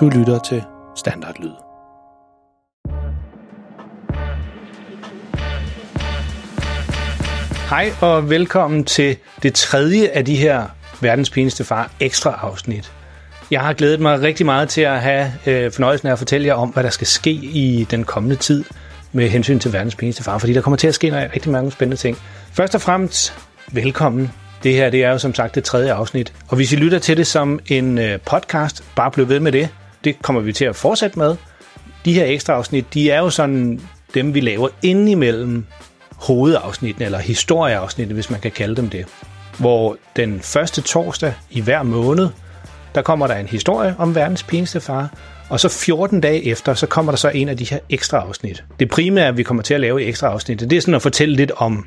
Du lytter til Standardlyd. Hej og velkommen til det tredje af de her Verdens Pineste Far ekstra afsnit. Jeg har glædet mig rigtig meget til at have øh, fornøjelsen af at fortælle jer om, hvad der skal ske i den kommende tid med hensyn til Verdens Pineste Far, fordi der kommer til at ske rigtig mange spændende ting. Først og fremmest, velkommen. Det her det er jo som sagt det tredje afsnit, og hvis I lytter til det som en øh, podcast, bare bliv ved med det. Det kommer vi til at fortsætte med. De her ekstra afsnit, de er jo sådan dem, vi laver indimellem hovedafsnittene, eller historieafsnittene, hvis man kan kalde dem det. Hvor den første torsdag i hver måned, der kommer der en historie om verdens pinligste far, og så 14 dage efter, så kommer der så en af de her ekstra afsnit. Det primære, vi kommer til at lave i ekstra afsnit, det er sådan at fortælle lidt om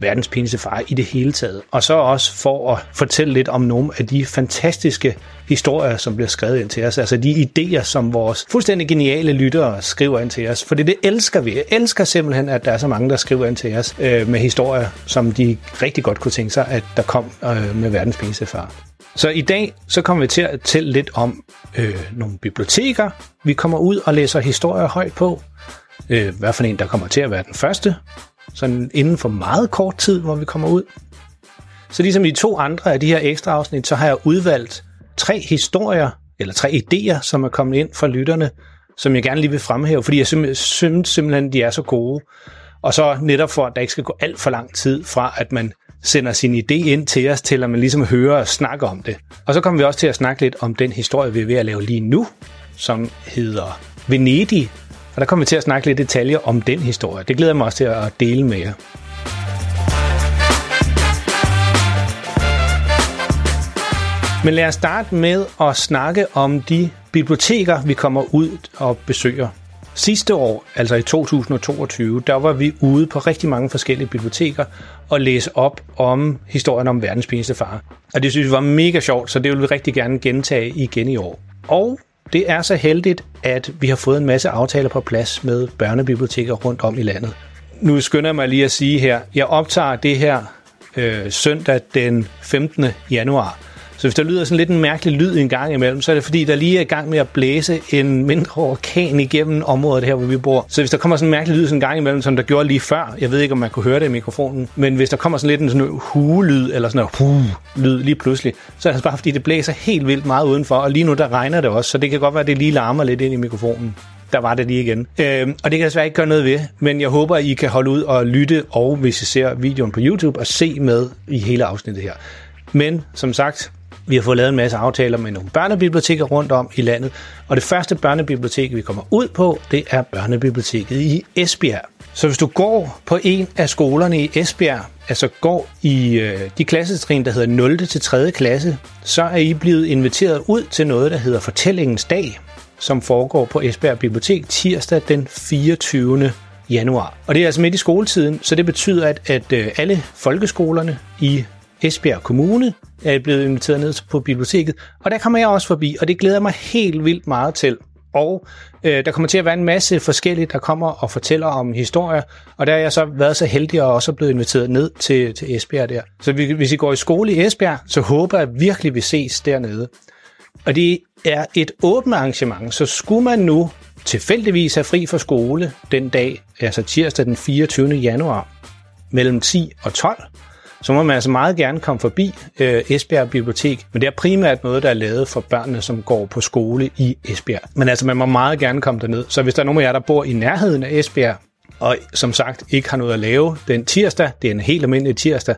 verdens pinligste far i det hele taget. Og så også for at fortælle lidt om nogle af de fantastiske historier, som bliver skrevet ind til os. Altså de idéer, som vores fuldstændig geniale lyttere skriver ind til os. For det elsker vi. Jeg elsker simpelthen, at der er så mange, der skriver ind til os øh, med historier, som de rigtig godt kunne tænke sig, at der kom øh, med verdens pinligste far. Så i dag så kommer vi til at tælle lidt om øh, nogle biblioteker. Vi kommer ud og læser historier højt på. Øh, hvad for en, der kommer til at være den første sådan inden for meget kort tid, hvor vi kommer ud. Så ligesom i de to andre af de her ekstra afsnit, så har jeg udvalgt tre historier, eller tre idéer, som er kommet ind fra lytterne, som jeg gerne lige vil fremhæve, fordi jeg synes simpelthen, de er så gode. Og så netop for, at der ikke skal gå alt for lang tid fra, at man sender sin idé ind til os, til at man ligesom hører og snakker om det. Og så kommer vi også til at snakke lidt om den historie, vi er ved at lave lige nu, som hedder Venedig og der kommer vi til at snakke lidt detaljer om den historie. Det glæder jeg mig også til at dele med jer. Men lad os starte med at snakke om de biblioteker, vi kommer ud og besøger. Sidste år, altså i 2022, der var vi ude på rigtig mange forskellige biblioteker og læse op om historien om verdens pinligste far. Og det synes vi var mega sjovt, så det vil vi rigtig gerne gentage igen i år. Og det er så heldigt, at vi har fået en masse aftaler på plads med børnebiblioteker rundt om i landet. Nu skynder jeg mig lige at sige her, jeg optager det her øh, søndag den 15. januar. Så hvis der lyder sådan lidt en mærkelig lyd en gang imellem, så er det fordi, der lige er i gang med at blæse en mindre orkan igennem området her, hvor vi bor. Så hvis der kommer sådan en mærkelig lyd sådan en gang imellem, som der gjorde lige før, jeg ved ikke, om man kunne høre det i mikrofonen, men hvis der kommer sådan lidt en sådan hugelyd, eller sådan en hu-lyd lige pludselig, så er det altså bare fordi, det blæser helt vildt meget udenfor, og lige nu der regner det også, så det kan godt være, at det lige larmer lidt ind i mikrofonen der var det lige igen. Øh, og det kan jeg desværre ikke gøre noget ved, men jeg håber, I kan holde ud og lytte, og hvis I ser videoen på YouTube, og se med i hele afsnittet her. Men som sagt, vi har fået lavet en masse aftaler med nogle børnebiblioteker rundt om i landet, og det første børnebibliotek, vi kommer ud på, det er børnebiblioteket i Esbjerg. Så hvis du går på en af skolerne i Esbjerg, altså går i øh, de klassetrin, der hedder 0. til 3. klasse, så er I blevet inviteret ud til noget, der hedder Fortællingens Dag, som foregår på Esbjerg Bibliotek tirsdag den 24. januar. Og det er altså midt i skoletiden, så det betyder, at, at øh, alle folkeskolerne i Esbjerg Kommune er blevet inviteret ned på biblioteket, og der kommer jeg også forbi, og det glæder mig helt vildt meget til. Og øh, der kommer til at være en masse forskellige, der kommer og fortæller om historier, og der har jeg så været så heldig og også blevet inviteret ned til, til Esbjerg der. Så vi, hvis I går i skole i Esbjerg, så håber jeg virkelig, vi ses dernede. Og det er et åbent arrangement, så skulle man nu tilfældigvis have fri for skole den dag, altså tirsdag den 24. januar, mellem 10 og 12, så må man altså meget gerne komme forbi øh, Esbjerg Bibliotek, men det er primært noget, der er lavet for børnene, som går på skole i Esbjerg. Men altså, man må meget gerne komme derned. Så hvis der er nogen af jer, der bor i nærheden af Esbjerg, og som sagt ikke har noget at lave den tirsdag, det er en helt almindelig tirsdag,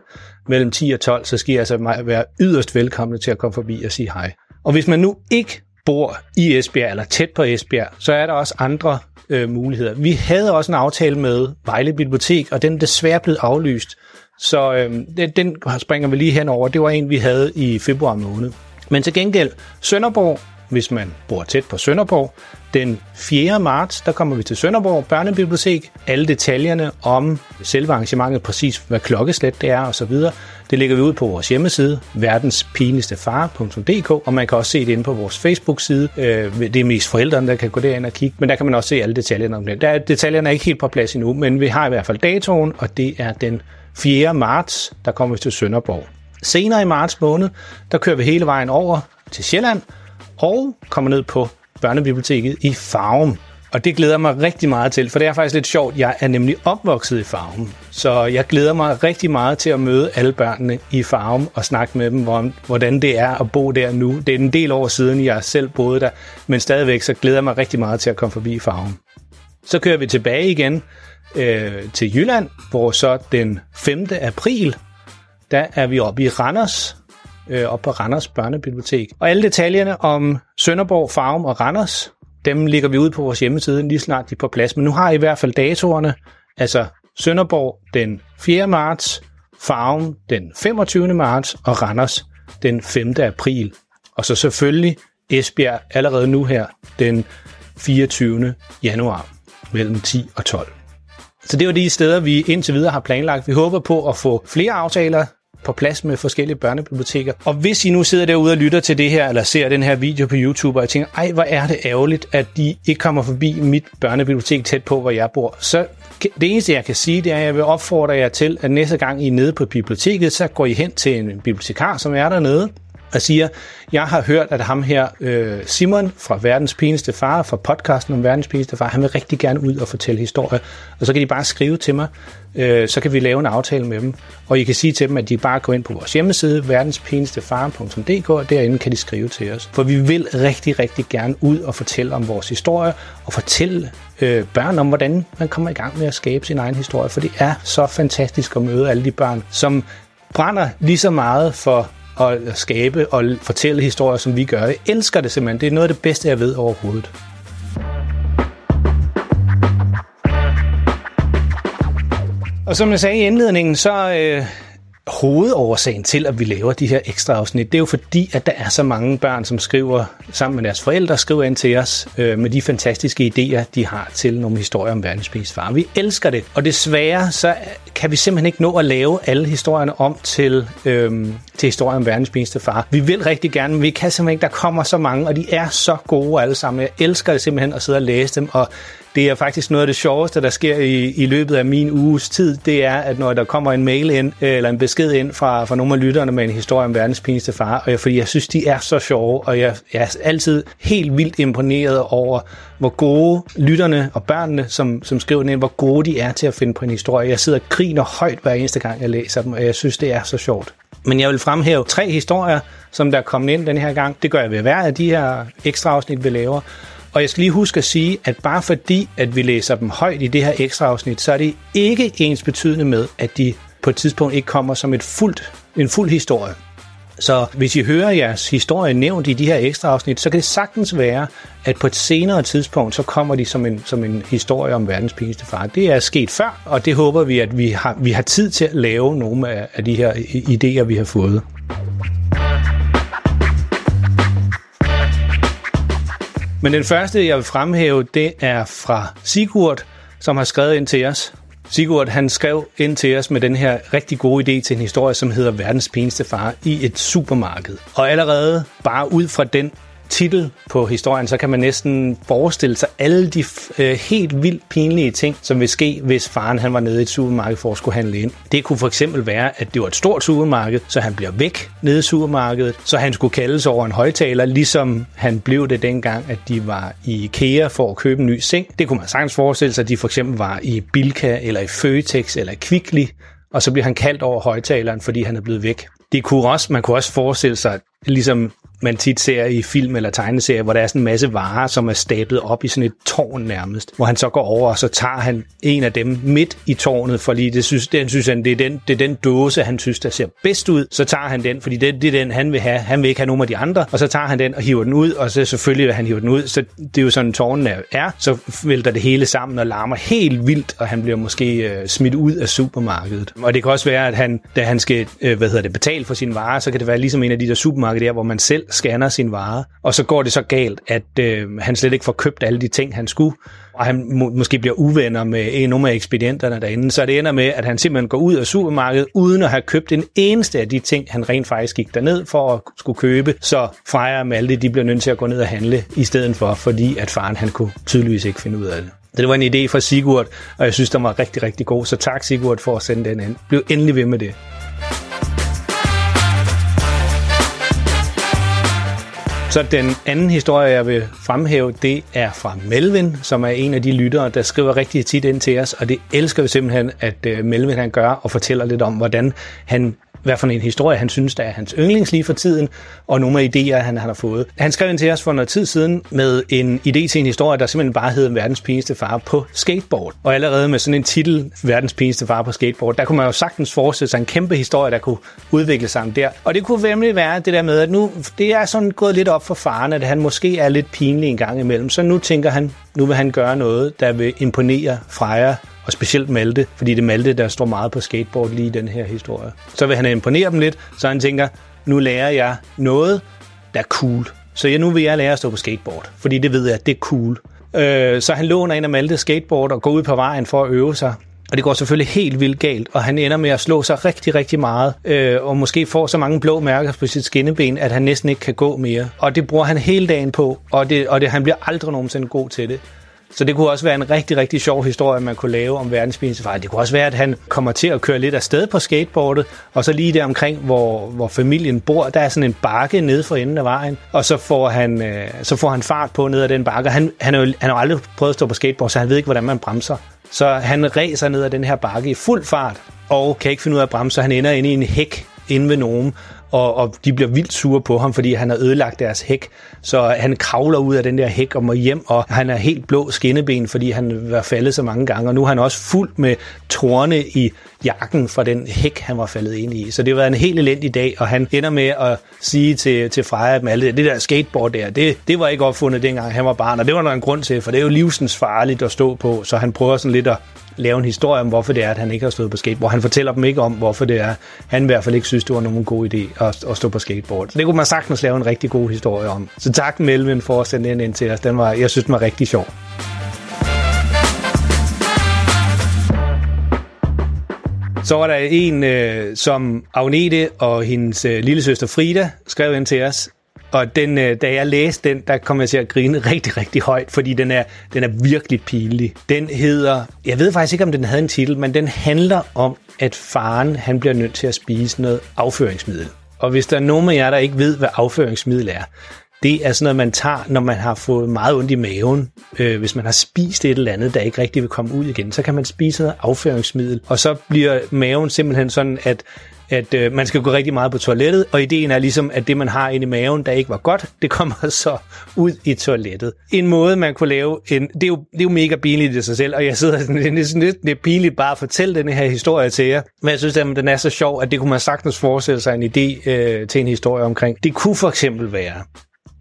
mellem 10 og 12, så skal I altså være yderst velkomne til at komme forbi og sige hej. Og hvis man nu ikke bor i Esbjerg eller tæt på Esbjerg, så er der også andre øh, muligheder. Vi havde også en aftale med Vejle Bibliotek, og den er desværre blevet aflyst. Så øh, den, den springer vi lige henover. Det var en, vi havde i februar måned. Men til gengæld, Sønderborg, hvis man bor tæt på Sønderborg, den 4. marts, der kommer vi til Sønderborg Børnebibliotek. Alle detaljerne om selve arrangementet, præcis hvad klokkeslæt det er osv., det lægger vi ud på vores hjemmeside, verdenspinligstefar.dk, og man kan også se det inde på vores Facebook-side. Øh, det er mest forældrene, der kan gå derind og kigge, men der kan man også se alle detaljerne om det. Der, detaljerne er ikke helt på plads endnu, men vi har i hvert fald datoen, og det er den 4. marts, der kommer vi til Sønderborg. Senere i marts måned, der kører vi hele vejen over til Sjælland og kommer ned på børnebiblioteket i Farum. Og det glæder mig rigtig meget til, for det er faktisk lidt sjovt. Jeg er nemlig opvokset i Farum, så jeg glæder mig rigtig meget til at møde alle børnene i Farum og snakke med dem om, hvordan det er at bo der nu. Det er en del år siden, jeg selv boede der, men stadigvæk så glæder jeg mig rigtig meget til at komme forbi Farum. Så kører vi tilbage igen øh, til Jylland, hvor så den 5. april, der er vi oppe i Randers, øh, op på Randers Børnebibliotek. Og alle detaljerne om Sønderborg, Farum og Randers, dem ligger vi ud på vores hjemmeside, lige snart de er på plads. Men nu har I i hvert fald datorerne, altså Sønderborg den 4. marts, Farum den 25. marts og Randers den 5. april. Og så selvfølgelig Esbjerg allerede nu her den 24. januar mellem 10 og 12. Så det var de steder, vi indtil videre har planlagt. Vi håber på at få flere aftaler på plads med forskellige børnebiblioteker. Og hvis I nu sidder derude og lytter til det her, eller ser den her video på YouTube, og I tænker, ej, hvor er det ærgerligt, at de ikke kommer forbi mit børnebibliotek tæt på, hvor jeg bor, så det eneste, jeg kan sige, det er, at jeg vil opfordre jer til, at næste gang I er nede på biblioteket, så går I hen til en bibliotekar, som er dernede, og siger, jeg har hørt, at ham her, øh, Simon fra Verdens Pineste Far, fra podcasten om Verdens Pineste Far, han vil rigtig gerne ud og fortælle historier. Og så kan de bare skrive til mig, øh, så kan vi lave en aftale med dem. Og I kan sige til dem, at de bare går ind på vores hjemmeside, verdenspinestefar.dk, og derinde kan de skrive til os. For vi vil rigtig, rigtig gerne ud og fortælle om vores historie, og fortælle øh, børn om, hvordan man kommer i gang med at skabe sin egen historie. For det er så fantastisk at møde alle de børn, som brænder lige så meget for at skabe og fortælle historier, som vi gør. Jeg elsker det simpelthen. Det er noget af det bedste, jeg ved overhovedet. Og som jeg sagde i indledningen, så øh, hovedårsagen til, at vi laver de her ekstra afsnit, det er jo fordi, at der er så mange børn, som skriver sammen med deres forældre, skriver ind til os øh, med de fantastiske idéer, de har til nogle historier om verdensmest far. Vi elsker det, og desværre så kan vi simpelthen ikke nå at lave alle historierne om til, øh, til historier om verdensmest far. Vi vil rigtig gerne, men vi kan simpelthen ikke. Der kommer så mange, og de er så gode alle sammen. Jeg elsker det simpelthen at sidde og læse dem, og det er faktisk noget af det sjoveste, der sker i, i løbet af min uges tid, det er, at når der kommer en mail ind, øh, eller en besked ind fra, fra nogle af lytterne med en historie om verdens pinligste far, og jeg, fordi jeg synes, de er så sjove, og jeg, jeg er altid helt vildt imponeret over, hvor gode lytterne og børnene, som, som skriver ind, hvor gode de er til at finde på en historie. Jeg sidder og griner højt hver eneste gang, jeg læser dem, og jeg synes, det er så sjovt. Men jeg vil fremhæve tre historier, som der er kommet ind den her gang. Det gør jeg ved hver af de her ekstra afsnit, vi laver. Og jeg skal lige huske at sige, at bare fordi, at vi læser dem højt i det her ekstra afsnit, så er det ikke ens betydende med, at de på et tidspunkt ikke kommer som et fuldt, en fuld historie. Så hvis I hører jeres historie nævnt i de her ekstra afsnit, så kan det sagtens være, at på et senere tidspunkt, så kommer de som en, som en historie om verdens pinligste far. Det er sket før, og det håber vi, at vi har, vi har tid til at lave nogle af, af de her idéer, vi har fået. Men den første, jeg vil fremhæve, det er fra Sigurd, som har skrevet ind til os. Sigurd han skrev ind til os med den her rigtig gode idé til en historie, som hedder Verdens pæneste far i et supermarked. Og allerede bare ud fra den titel på historien, så kan man næsten forestille sig alle de øh, helt vildt pinlige ting, som vil ske, hvis faren han var nede i et supermarked for at skulle handle ind. Det kunne for eksempel være, at det var et stort supermarked, så han bliver væk nede i supermarkedet, så han skulle kaldes over en højtaler, ligesom han blev det dengang, at de var i IKEA for at købe en ny seng. Det kunne man sagtens forestille sig, at de for eksempel var i Bilka, eller i Føtex, eller i Kvickly, og så bliver han kaldt over højtaleren, fordi han er blevet væk. Det kunne også, man kunne også forestille sig, ligesom man tit ser i film eller tegneserier, hvor der er sådan en masse varer, som er stablet op i sådan et tårn nærmest, hvor han så går over, og så tager han en af dem midt i tårnet, fordi det synes, den synes han, det er den, det er den dåse, han synes, der ser bedst ud. Så tager han den, fordi det, det er den, han vil have. Han vil ikke have nogen af de andre, og så tager han den og hiver den ud, og så selvfølgelig vil han hive den ud. Så det er jo sådan, tårnen er. Så vælter det hele sammen og larmer helt vildt, og han bliver måske øh, smidt ud af supermarkedet. Og det kan også være, at han, da han skal øh, hvad hedder det, betale for sine varer, så kan det være ligesom en af de der supermarkeder, hvor man selv scanner sin vare, og så går det så galt, at øh, han slet ikke får købt alle de ting, han skulle, og han må, måske bliver uvenner med en nogle af ekspedienterne derinde, så det ender med, at han simpelthen går ud af supermarkedet, uden at have købt en eneste af de ting, han rent faktisk gik derned for at skulle købe, så Freja og Malte, de bliver nødt til at gå ned og handle i stedet for, fordi at faren han kunne tydeligvis ikke finde ud af det. Så det var en idé fra Sigurd, og jeg synes, den var rigtig, rigtig god. Så tak Sigurd for at sende den ind. Bliv endelig ved med det. Så den anden historie, jeg vil fremhæve, det er fra Melvin, som er en af de lyttere, der skriver rigtig tit ind til os, og det elsker vi simpelthen, at øh, Melvin han gør, og fortæller lidt om, hvordan han hvad for en historie han synes, der er hans yndlings lige for tiden, og nogle af idéer, han, har fået. Han skrev ind til os for noget tid siden med en idé til en historie, der simpelthen bare hedder Verdens pineste far på skateboard. Og allerede med sådan en titel, Verdens pineste far på skateboard, der kunne man jo sagtens forestille sig en kæmpe historie, der kunne udvikle sig der. Og det kunne nemlig være det der med, at nu det er sådan gået lidt op for faren, at han måske er lidt pinlig en gang imellem. Så nu tænker han, nu vil han gøre noget, der vil imponere Freja og specielt Malte, fordi det er Malte, der står meget på skateboard lige i den her historie. Så vil han imponere dem lidt, så han tænker, nu lærer jeg noget, der er cool. Så jeg, nu vil jeg lære at stå på skateboard, fordi det ved jeg, at det er cool. Øh, så han låner en af Maltes skateboard og går ud på vejen for at øve sig. Og det går selvfølgelig helt vildt galt, og han ender med at slå sig rigtig, rigtig meget, øh, og måske får så mange blå mærker på sit skinneben, at han næsten ikke kan gå mere. Og det bruger han hele dagen på, og, det, og det, han bliver aldrig nogensinde god til det. Så det kunne også være en rigtig, rigtig sjov historie, man kunne lave om verdens far. Det kunne også være, at han kommer til at køre lidt afsted på skateboardet, og så lige der omkring, hvor, hvor familien bor, der er sådan en bakke nede for enden af vejen, og så får han, øh, så får han fart på ned ad den bakke. Han, han, har jo, han har jo aldrig prøvet at stå på skateboard, så han ved ikke, hvordan man bremser. Så han ræser ned ad den her bakke i fuld fart, og kan ikke finde ud af at bremse, så han ender inde i en hæk inde ved nogen, og, og de bliver vildt sure på ham, fordi han har ødelagt deres hæk. Så han kravler ud af den der hæk og må hjem, og han er helt blå skinneben, fordi han var faldet så mange gange. Og nu er han også fuld med torne i jakken fra den hæk, han var faldet ind i. Så det har været en helt elendig dag, og han ender med at sige til, til Freja, at det der skateboard der, det, det var ikke opfundet dengang han var barn, og det var der en grund til, for det er jo livsens farligt at stå på, så han prøver sådan lidt at lave en historie om, hvorfor det er, at han ikke har stået på skateboard. Han fortæller dem ikke om, hvorfor det er, han i hvert fald ikke synes, det var nogen god idé at, at stå på skateboard. Så det kunne man sagtens lave en rigtig god historie om. Så tak Melvin for at sende den ind til os. Den var, jeg synes, den var rigtig sjov. Så var der en, øh, som Agnete og hendes øh, lille søster Frida skrev ind til os, og den, øh, da jeg læste den, der kom jeg til at grine rigtig, rigtig højt, fordi den er, den er virkelig pinlig. Den hedder, jeg ved faktisk ikke, om den havde en titel, men den handler om, at faren han bliver nødt til at spise noget afføringsmiddel. Og hvis der er nogen af jer, der ikke ved, hvad afføringsmiddel er, det er sådan noget, man tager, når man har fået meget ondt i maven. Øh, hvis man har spist et eller andet, der ikke rigtig vil komme ud igen, så kan man spise noget afføringsmiddel. Og så bliver maven simpelthen sådan, at at øh, man skal gå rigtig meget på toilettet, og ideen er ligesom, at det, man har inde i maven, der ikke var godt, det kommer så ud i toilettet. En måde, man kunne lave en... Det er jo, det er jo mega pinligt i sig selv, og jeg sidder sådan, det er, sådan lidt, det er pinligt bare at fortælle den her historie til jer, men jeg synes, at den er så sjov, at det kunne man sagtens forestille sig en idé øh, til en historie omkring. Det kunne for eksempel være,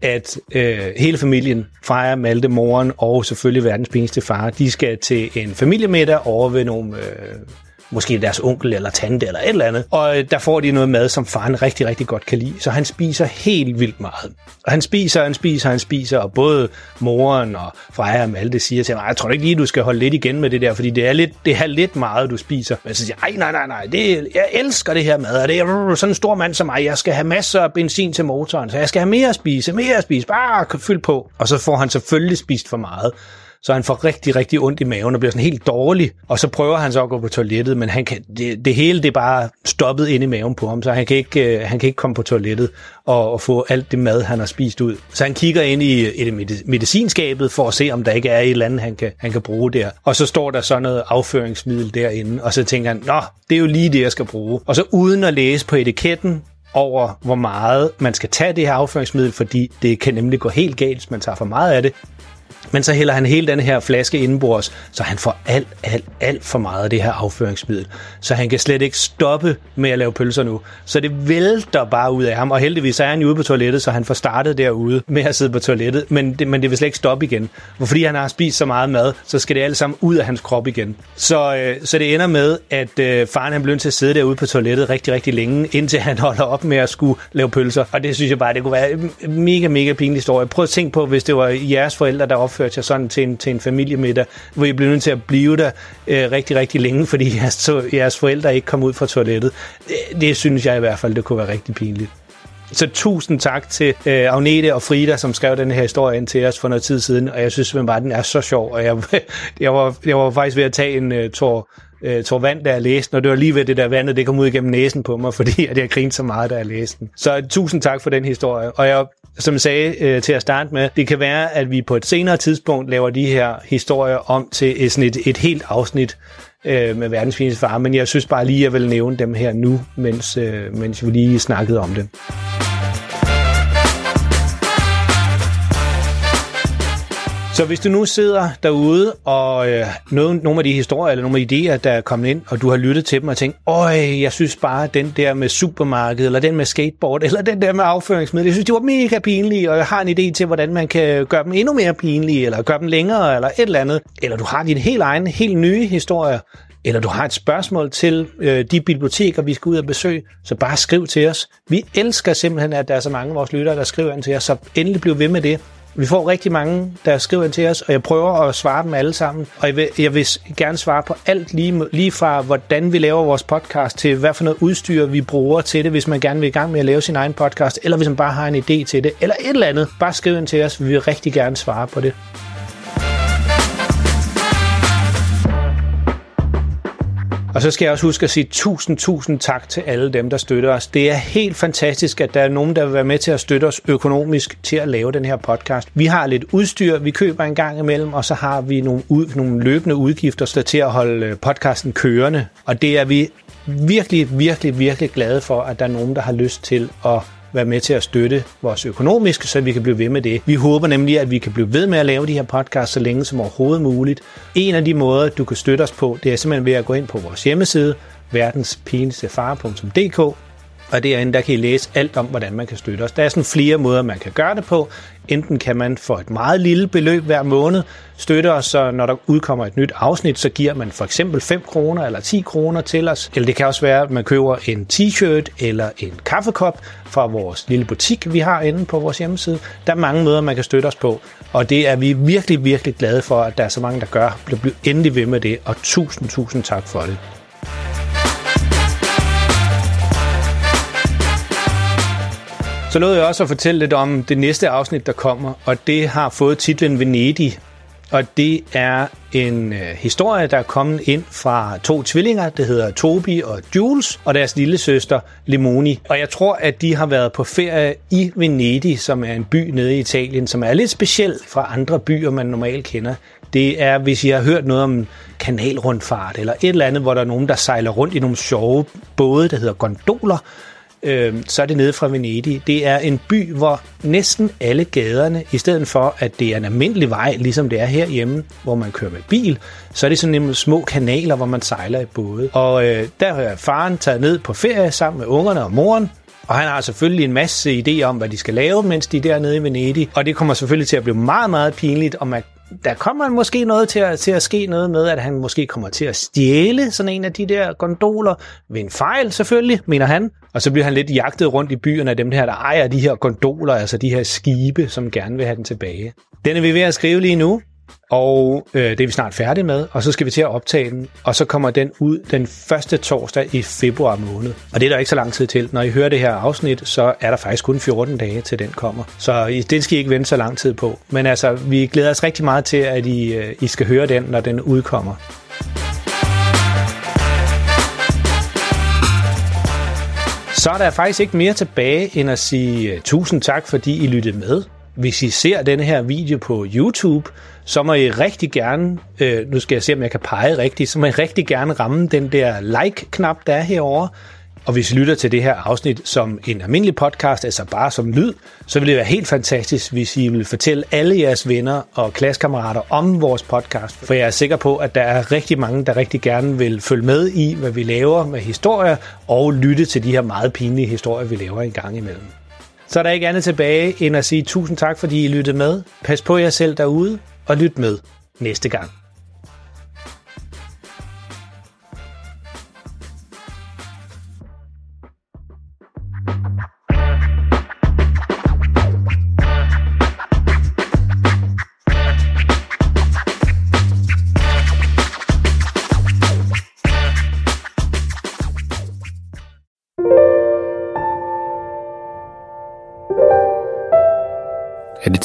at øh, hele familien, Freja, Malte, moren og selvfølgelig verdens pinligste far, de skal til en familiemiddag over ved nogle øh, måske deres onkel eller tante eller et eller andet. Og øh, der får de noget mad, som faren rigtig, rigtig godt kan lide. Så han spiser helt vildt meget. Og han spiser, han spiser, han spiser, og både moren og Freja og Malte siger til ham, jeg tror ikke lige, du skal holde lidt igen med det der, fordi det er lidt, det er lidt meget, du spiser. Men så siger jeg, nej, nej, nej, det, jeg elsker det her mad, og det er sådan en stor mand som mig, jeg skal have masser af benzin til motoren, så jeg skal have mere at spise, mere at spise, bare fyld på. Og så får han selvfølgelig spist for meget så han får rigtig, rigtig ondt i maven og bliver sådan helt dårlig. Og så prøver han så at gå på toilettet, men han kan, det, det hele det er bare stoppet ind i maven på ham, så han kan ikke, øh, han kan ikke komme på toilettet og, og få alt det mad, han har spist ud. Så han kigger ind i, i det medicinskabet for at se, om der ikke er et eller andet, han kan, han kan bruge der. Og så står der sådan noget afføringsmiddel derinde, og så tænker han, nå, det er jo lige det, jeg skal bruge. Og så uden at læse på etiketten, over, hvor meget man skal tage det her afføringsmiddel, fordi det kan nemlig gå helt galt, hvis man tager for meget af det, men så hælder han hele den her flaske indenbords, så han får alt, alt, alt for meget af det her afføringsmiddel. Så han kan slet ikke stoppe med at lave pølser nu. Så det vælter bare ud af ham, og heldigvis er han jo ude på toilettet, så han får startet derude med at sidde på toilettet, men det, men det vil slet ikke stoppe igen. Og fordi han har spist så meget mad, så skal det alt sammen ud af hans krop igen. Så, øh, så det ender med, at øh, faren han bliver nødt til at sidde derude på toilettet rigtig, rigtig længe, indtil han holder op med at skulle lave pølser. Og det synes jeg bare, det kunne være en mega, mega pinlig historie. Prøv at tænke på, hvis det var jeres forældre, der opførte sig sådan til en, til en familiemiddag, hvor I blev nødt til at blive der øh, rigtig, rigtig længe, fordi jeres, jeres forældre ikke kom ud fra toilettet. Det, det synes jeg i hvert fald, det kunne være rigtig pinligt. Så tusind tak til øh, Agnete og Frida, som skrev den her historie ind til os for noget tid siden, og jeg synes simpelthen bare, at den er så sjov, og jeg, jeg, var, jeg var faktisk ved at tage en øh, tår, øh, tår vand, da jeg læste og det var lige ved det der vandet, det kom ud igennem næsen på mig, fordi at jeg grinede så meget, da jeg læste den. Så tusind tak for den historie, og jeg som jeg sagde øh, til at starte med, det kan være, at vi på et senere tidspunkt laver de her historier om til sådan et, et helt afsnit øh, med verdens fineste far, men jeg synes bare lige, at jeg vil nævne dem her nu, mens, øh, mens vi lige snakkede om det. Så hvis du nu sidder derude og øh, noget, nogle af de historier eller nogle af de idéer, der er kommet ind, og du har lyttet til dem og tænkt, øj, jeg synes bare, at den der med supermarked, eller den med skateboard, eller den der med afføringsmiddel, jeg synes, de var mega pinlige, og jeg har en idé til, hvordan man kan gøre dem endnu mere pinlige, eller gøre dem længere, eller et eller andet. Eller du har din helt egen, helt nye historie, eller du har et spørgsmål til øh, de biblioteker, vi skal ud og besøge, så bare skriv til os. Vi elsker simpelthen, at der er så mange af vores lyttere, der skriver ind til os, så endelig bliv ved med det. Vi får rigtig mange, der skriver ind til os, og jeg prøver at svare dem alle sammen. Og jeg vil, jeg vil gerne svare på alt, lige, lige fra hvordan vi laver vores podcast, til hvad for noget udstyr vi bruger til det, hvis man gerne vil i gang med at lave sin egen podcast, eller hvis man bare har en idé til det, eller et eller andet. Bare skriv ind til os, vi vil rigtig gerne svare på det. Og så skal jeg også huske at sige tusind, tusind tak til alle dem, der støtter os. Det er helt fantastisk, at der er nogen, der vil være med til at støtte os økonomisk til at lave den her podcast. Vi har lidt udstyr, vi køber en gang imellem, og så har vi nogle, ud, nogle løbende udgifter der til at holde øh, podcasten kørende. Og det er vi virkelig, virkelig, virkelig glade for, at der er nogen, der har lyst til at være med til at støtte vores økonomiske, så vi kan blive ved med det. Vi håber nemlig, at vi kan blive ved med at lave de her podcasts så længe som overhovedet muligt. En af de måder, du kan støtte os på, det er simpelthen ved at gå ind på vores hjemmeside, verdenspenestefar.dk, og derinde der kan I læse alt om, hvordan man kan støtte os. Der er sådan flere måder, man kan gøre det på. Enten kan man for et meget lille beløb hver måned støtte os, så når der udkommer et nyt afsnit, så giver man for eksempel 5 kroner eller 10 kroner til os. Eller det kan også være, at man køber en t-shirt eller en kaffekop fra vores lille butik, vi har inde på vores hjemmeside. Der er mange måder, man kan støtte os på, og det er vi virkelig, virkelig glade for, at der er så mange, der gør. Bliv endelig ved med det, og tusind, tusind tak for det. Så nåede jeg også at fortælle lidt om det næste afsnit, der kommer, og det har fået titlen Venedig. Og det er en øh, historie, der er kommet ind fra to tvillinger, det hedder Tobi og Jules, og deres lille søster Lemoni. Og jeg tror, at de har været på ferie i Venedig, som er en by nede i Italien, som er lidt speciel fra andre byer, man normalt kender. Det er, hvis I har hørt noget om kanalrundfart, eller et eller andet, hvor der er nogen, der sejler rundt i nogle sjove både, der hedder gondoler, øh, så er det nede fra Venedig. Det er en by, hvor næsten alle gaderne, i stedet for at det er en almindelig vej, ligesom det er herhjemme, hvor man kører med bil, så er det sådan nogle små kanaler, hvor man sejler i både. Og øh, der har faren taget ned på ferie sammen med ungerne og moren, og han har selvfølgelig en masse idéer om, hvad de skal lave, mens de er dernede i Venedig. Og det kommer selvfølgelig til at blive meget, meget pinligt, og man der kommer måske noget til at, til at ske noget med, at han måske kommer til at stjæle sådan en af de der gondoler ved en fejl selvfølgelig, mener han. Og så bliver han lidt jagtet rundt i byerne af dem her, der ejer de her gondoler, altså de her skibe, som gerne vil have den tilbage. Den er vi ved at skrive lige nu, og øh, det er vi snart færdige med, og så skal vi til at optage den, og så kommer den ud den første torsdag i februar måned. Og det er der ikke så lang tid til. Når I hører det her afsnit, så er der faktisk kun 14 dage til den kommer. Så den skal I ikke vente så lang tid på. Men altså, vi glæder os rigtig meget til, at I, øh, I skal høre den, når den udkommer. Så er der faktisk ikke mere tilbage end at sige øh, tusind tak, fordi I lyttede med. Hvis I ser denne her video på YouTube, så må I rigtig gerne, øh, nu skal jeg se, om jeg kan pege rigtigt, så må I rigtig gerne ramme den der like-knap, der er herovre. Og hvis I lytter til det her afsnit som en almindelig podcast, altså bare som lyd, så vil det være helt fantastisk, hvis I vil fortælle alle jeres venner og klassekammerater om vores podcast. For jeg er sikker på, at der er rigtig mange, der rigtig gerne vil følge med i, hvad vi laver med historier, og lytte til de her meget pinlige historier, vi laver en gang imellem. Så er der ikke andet tilbage end at sige tusind tak, fordi I lyttede med. Pas på jer selv derude, og lyt med næste gang.